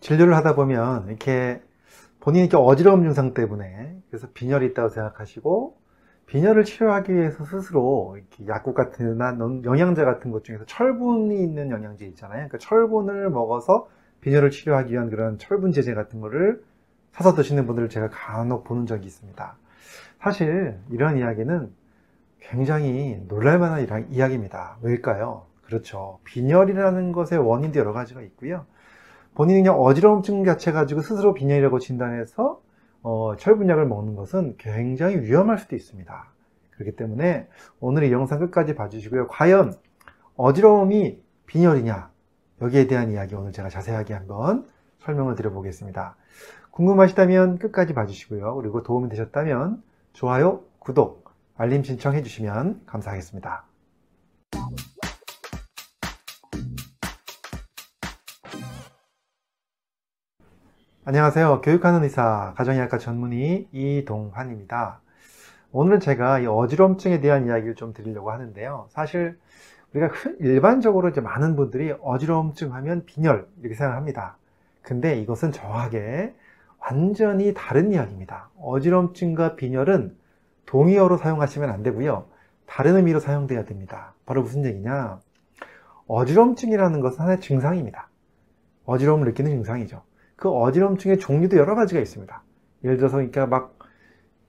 진료를 하다 보면 이렇게 본인이 이렇게 어지러움 증상 때문에 그래서 빈혈이 있다고 생각하시고 빈혈을 치료하기 위해서 스스로 약국 같은 영양제 같은 것 중에서 철분이 있는 영양제 있잖아요. 그러니까 철분을 먹어서 빈혈을 치료하기 위한 그런 철분 제제 같은 거를 사서 드시는 분들을 제가 간혹 보는 적이 있습니다. 사실 이런 이야기는 굉장히 놀랄만한 이야기입니다. 왜일까요? 그렇죠. 빈혈이라는 것의 원인도 여러 가지가 있고요. 본인이 그냥 어지러움증 자체 가지고 스스로 빈혈이라고 진단해서 어, 철분약을 먹는 것은 굉장히 위험할 수도 있습니다. 그렇기 때문에 오늘 이 영상 끝까지 봐주시고요. 과연 어지러움이 빈혈이냐 여기에 대한 이야기 오늘 제가 자세하게 한번 설명을 드려보겠습니다. 궁금하시다면 끝까지 봐주시고요. 그리고 도움이 되셨다면 좋아요, 구독, 알림 신청해 주시면 감사하겠습니다. 안녕하세요. 교육하는 의사, 가정의학과 전문의 이동환입니다. 오늘은 제가 이 어지럼증에 대한 이야기를 좀 드리려고 하는데요. 사실 우리가 일반적으로 이제 많은 분들이 어지럼증 하면 빈혈 이렇게 생각합니다. 근데 이것은 정확하게 완전히 다른 이야기입니다. 어지럼증과 빈혈은 동의어로 사용하시면 안 되고요. 다른 의미로 사용돼야 됩니다. 바로 무슨 얘기냐? 어지럼증이라는 것은 하나의 증상입니다. 어지러움을 느끼는 증상이죠. 그 어지럼증의 종류도 여러 가지가 있습니다. 예를 들어서 그러니까 막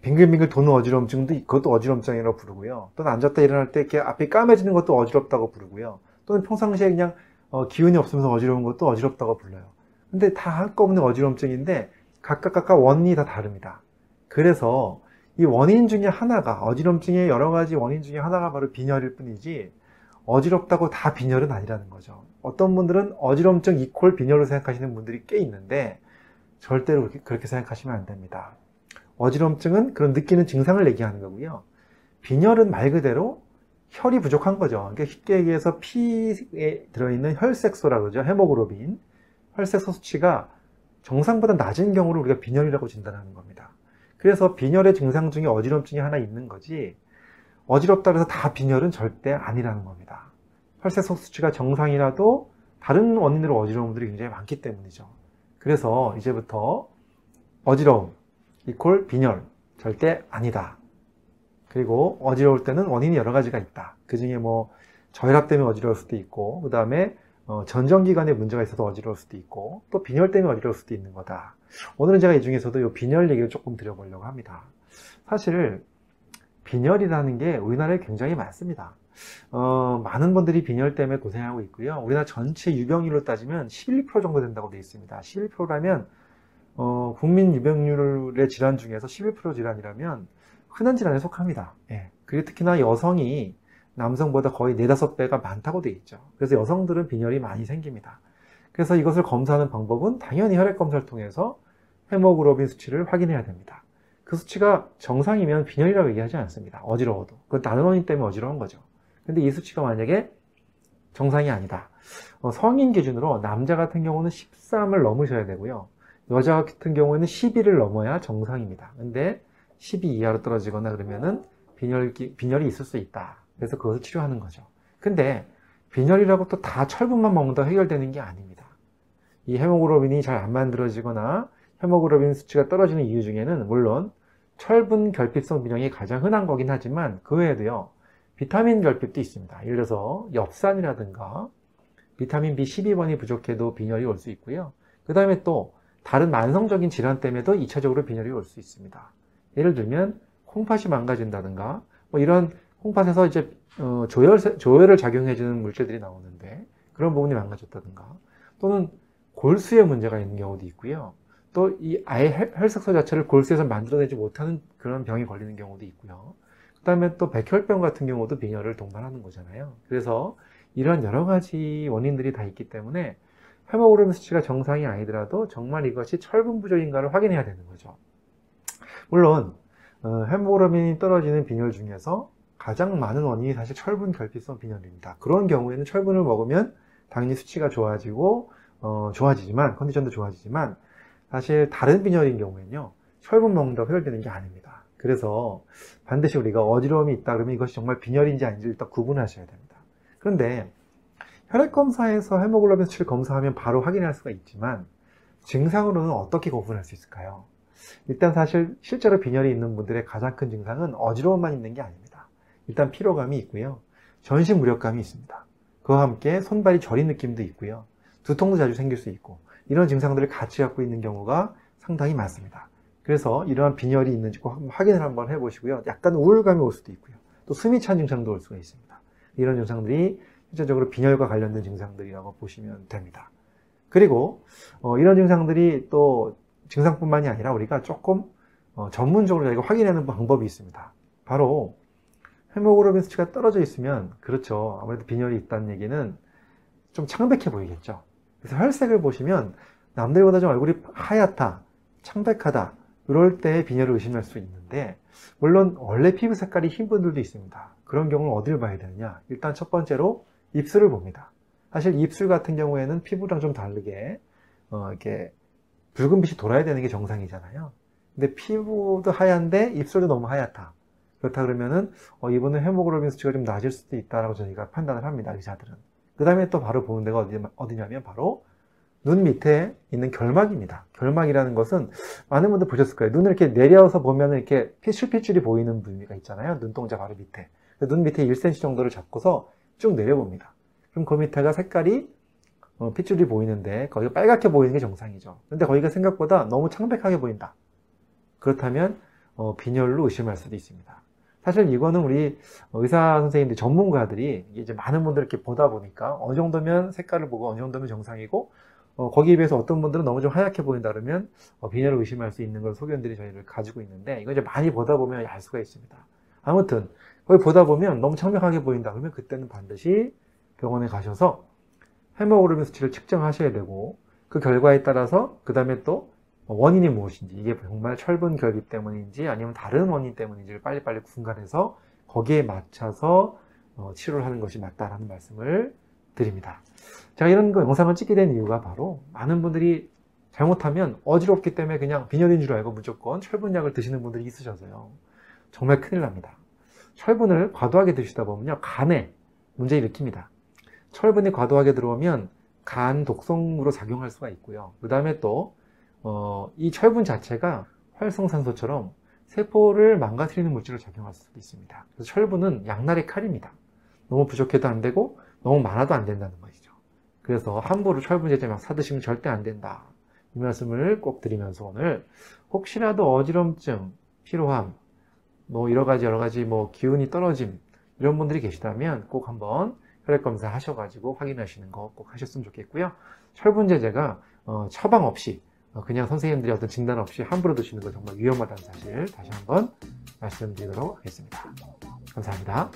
빙글빙글 도는 어지럼증도 그것도 어지럼증이라고 부르고요. 또는 앉았다 일어날 때 이렇게 앞이 까매지는 것도 어지럽다고 부르고요. 또는 평상시에 그냥 어, 기운이 없으면서 어지러운 것도 어지럽다고 불러요. 근데 다 한꺼번에 어지럼증인데 각각 각각 원인이 다 다릅니다. 그래서 이 원인 중에 하나가 어지럼증의 여러 가지 원인 중에 하나가 바로 빈혈일 뿐이지 어지럽다고 다 빈혈은 아니라는 거죠. 어떤 분들은 어지럼증 equal 빈혈로 생각하시는 분들이 꽤 있는데 절대로 그렇게, 생각하시면 안 됩니다. 어지럼증은 그런 느끼는 증상을 얘기하는 거고요. 빈혈은 말 그대로 혈이 부족한 거죠. 그러니까 쉽게 얘기해서 피에 들어있는 혈색소라고 그러죠. 헤모글로빈. 혈색소 수치가 정상보다 낮은 경우를 우리가 빈혈이라고 진단하는 겁니다. 그래서 빈혈의 증상 중에 어지럼증이 하나 있는 거지 어지럽다 그래서 다 빈혈은 절대 아니라는 겁니다. 혈색소 수치가 정상이라도 다른 원인으로 어지러운 분들이 굉장히 많기 때문이죠. 그래서 이제부터 어지러움 이콜 빈혈 절대 아니다. 그리고 어지러울 때는 원인이 여러 가지가 있다. 그 중에 뭐 저혈압 때문에 어지러울 수도 있고 그 다음에 어, 전정기관에 문제가 있어서 어지러울 수도 있고 또 빈혈 때문에 어지러울 수도 있는 거다. 오늘은 제가 이 중에서도 이 빈혈 얘기를 조금 드려보려고 합니다. 사실 빈혈이라는 게 우리나라에 굉장히 많습니다. 어, 많은 분들이 빈혈 때문에 고생하고 있고요. 우리나라 전체 유병률로 따지면 11% 정도 된다고 되어 있습니다. 11%라면 어, 국민 유병률의 질환 중에서 11% 질환이라면 흔한 질환에 속합니다. 예. 그리고 특히나 여성이 남성보다 거의 4, 5배가 많다고 되어 있죠. 그래서 여성들은 빈혈이 많이 생깁니다. 그래서 이것을 검사하는 방법은 당연히 혈액 검사를 통해서 헤모글로빈 수치를 확인해야 됩니다. 그 수치가 정상이면 빈혈이라고 얘기하지 않습니다. 어지러워도. 그건 다른 원인 때문에 어지러운 거죠. 근데 이 수치가 만약에 정상이 아니다. 어, 성인 기준으로 남자 같은 경우는 13을 넘으셔야 되고요. 여자 같은 경우에는 12를 넘어야 정상입니다. 근데 12 이하로 떨어지거나 그러면은 빈혈, 빈혈이 있을 수 있다. 그래서 그것을 치료하는 거죠. 근데 빈혈이라고 또 다 철분만 먹는다 해결되는 게 아닙니다. 이 헤모글로빈이 잘 안 만들어지거나 헤모글로빈 수치가 떨어지는 이유 중에는 물론 철분 결핍성 빈혈이 가장 흔한 거긴 하지만 그 외에도요 비타민 결핍도 있습니다. 예를 들어서 엽산이라든가 비타민 B12번이 부족해도 빈혈이 올 수 있고요. 그 다음에 또 다른 만성적인 질환 때문에도 2차적으로 빈혈이 올 수 있습니다. 예를 들면 콩팥이 망가진다든가 뭐 이런 콩팥에서 이제 어, 조혈, 조혈을 작용해주는 물질들이 나오는데 그런 부분이 망가졌다든가 또는 골수에 문제가 있는 경우도 있고요. 또 이 아예 혈색소 자체를 골수에서 만들어내지 못하는 그런 병이 걸리는 경우도 있고요. 그 다음에 또 백혈병 같은 경우도 빈혈을 동반하는 거잖아요. 그래서 이런 여러 가지 원인들이 다 있기 때문에 헤모글로빈 수치가 정상이 아니더라도 정말 이것이 철분 부족인가를 확인해야 되는 거죠. 물론 어, 헤모글로빈이 떨어지는 빈혈 중에서 가장 많은 원인이 사실 철분 결핍성 빈혈입니다. 그런 경우에는 철분을 먹으면 당연히 수치가 좋아지고 어, 좋아지지만 컨디션도 좋아지지만 사실 다른 빈혈인 경우에는요 철분 먹는다고 해결되는 게 아닙니다 그래서 반드시 우리가 어지러움이 있다 그러면 이것이 정말 빈혈인지 아닌지 일단 구분하셔야 됩니다 그런데 혈액검사에서 헤모글로빈 수치를 검사하면 바로 확인할 수가 있지만 증상으로는 어떻게 구분할 수 있을까요? 일단 사실 실제로 빈혈이 있는 분들의 가장 큰 증상은 어지러움만 있는 게 아닙니다. 일단 피로감이 있고요. 전신 무력감이 있습니다. 그와 함께 손발이 저린 느낌도 있고요. 두통도 자주 생길 수 있고 이런 증상들을 같이 갖고 있는 경우가 상당히 많습니다. 그래서 이러한 빈혈이 있는지 꼭 확인을 한번 해보시고요. 약간 우울감이 올 수도 있고요. 또 숨이 찬 증상도 올 수가 있습니다. 이런 증상들이 실제적으로 빈혈과 관련된 증상들이라고 보시면 됩니다. 그리고 어, 이런 증상들이 또 증상뿐만이 아니라 우리가 조금 어, 전문적으로 저희가 확인하는 방법이 있습니다. 바로 헤모글로빈 수치가 떨어져 있으면 그렇죠. 아무래도 빈혈이 있다는 얘기는 좀 창백해 보이겠죠. 그래서 혈색을 보시면 남들보다 좀 얼굴이 하얗다, 창백하다 이럴 때 빈혈을 의심할 수 있는데 물론 원래 피부 색깔이 흰 분들도 있습니다. 그런 경우는 어디를 봐야 되느냐? 일단 첫 번째로 입술을 봅니다. 사실 입술 같은 경우에는 피부랑 좀 다르게 어, 이렇게 붉은 빛이 돌아야 되는 게 정상이잖아요. 근데 피부도 하얀데 입술도 너무 하얗다. 그렇다 그러면은 어, 이분은 헤모글로빈 수치가 좀 낮을 수도 있다라고 저희가 판단을 합니다. 의사들은. 그 다음에 또 바로 보는 데가 어디, 어디 냐면 바로 눈 밑에 있는 결막입니다. 결막이라는 것은 많은 분들 보셨을 거예요. 눈을 이렇게 내려서 보면 이렇게 피줄피줄이 보이는 부위가 있잖아요. 눈동자 바로 밑에. 눈 밑에 1cm 정도를 잡고서 쭉 내려봅니다. 그럼 그 밑에가 색깔이 어, 핏줄이 보이는데 거기가 빨갛게 보이는 게 정상이죠. 근데 거기가 생각보다 너무 창백하게 보인다. 그렇다면 어, 빈혈로 의심할 수도 있습니다. 사실 이거는 우리 의사 선생님들 전문가들이 이제 많은 분들 이렇게 보다 보니까 어느 정도면 색깔을 보고 어느 정도면 정상이고 어, 거기에 비해서 어떤 분들은 너무 좀 하얗게 보인다 그러면 어, 빈혈을 의심할 수 있는 걸 소견들이 저희를 가지고 있는데 이거 이제 많이 보다 보면 알 수가 있습니다. 아무튼 거기 보다 보면 너무 창백하게 보인다 그러면 그때는 반드시 병원에 가셔서 헤모글로빈 수치를 측정하셔야 되고 그 결과에 따라서 그 다음에 또 원인이 무엇인지 이게 정말 철분 결핍 때문인지 아니면 다른 원인 때문인지를 빨리빨리 분간해서 거기에 맞춰서 어, 치료를 하는 것이 맞다라는 말씀을 드립니다. 제가 이런 거 영상을 찍게 된 이유가 바로 많은 분들이 잘못하면 어지럽기 때문에 그냥 빈혈인 줄 알고 무조건 철분약을 드시는 분들이 있으셔서요. 정말 큰일 납니다. 철분을 과도하게 드시다 보면요. 간에 문제 일으킵니다. 철분이 과도하게 들어오면 간 독성으로 작용할 수가 있고요. 그 다음에 또, 어, 이 철분 자체가 활성산소처럼 세포를 망가뜨리는 물질로 작용할 수도 있습니다. 그래서 철분은 양날의 칼입니다. 너무 부족해도 안 되고 너무 많아도 안 된다는 것이죠. 그래서 함부로 철분 제제 막 사드시면 절대 안 된다. 이 말씀을 꼭 드리면서 오늘 혹시라도 어지럼증, 피로함, 뭐 여러 가지 여러 가지 뭐 기운이 떨어짐 이런 분들이 계시다면 꼭 한번 혈액 검사 하셔가지고 확인하시는 거 꼭 하셨으면 좋겠고요. 철분 제제가 어, 처방 없이 어, 그냥 선생님들이 어떤 진단 없이 함부로 드시는 거 정말 위험하다는 사실 다시 한번 말씀드리도록 하겠습니다. 감사합니다.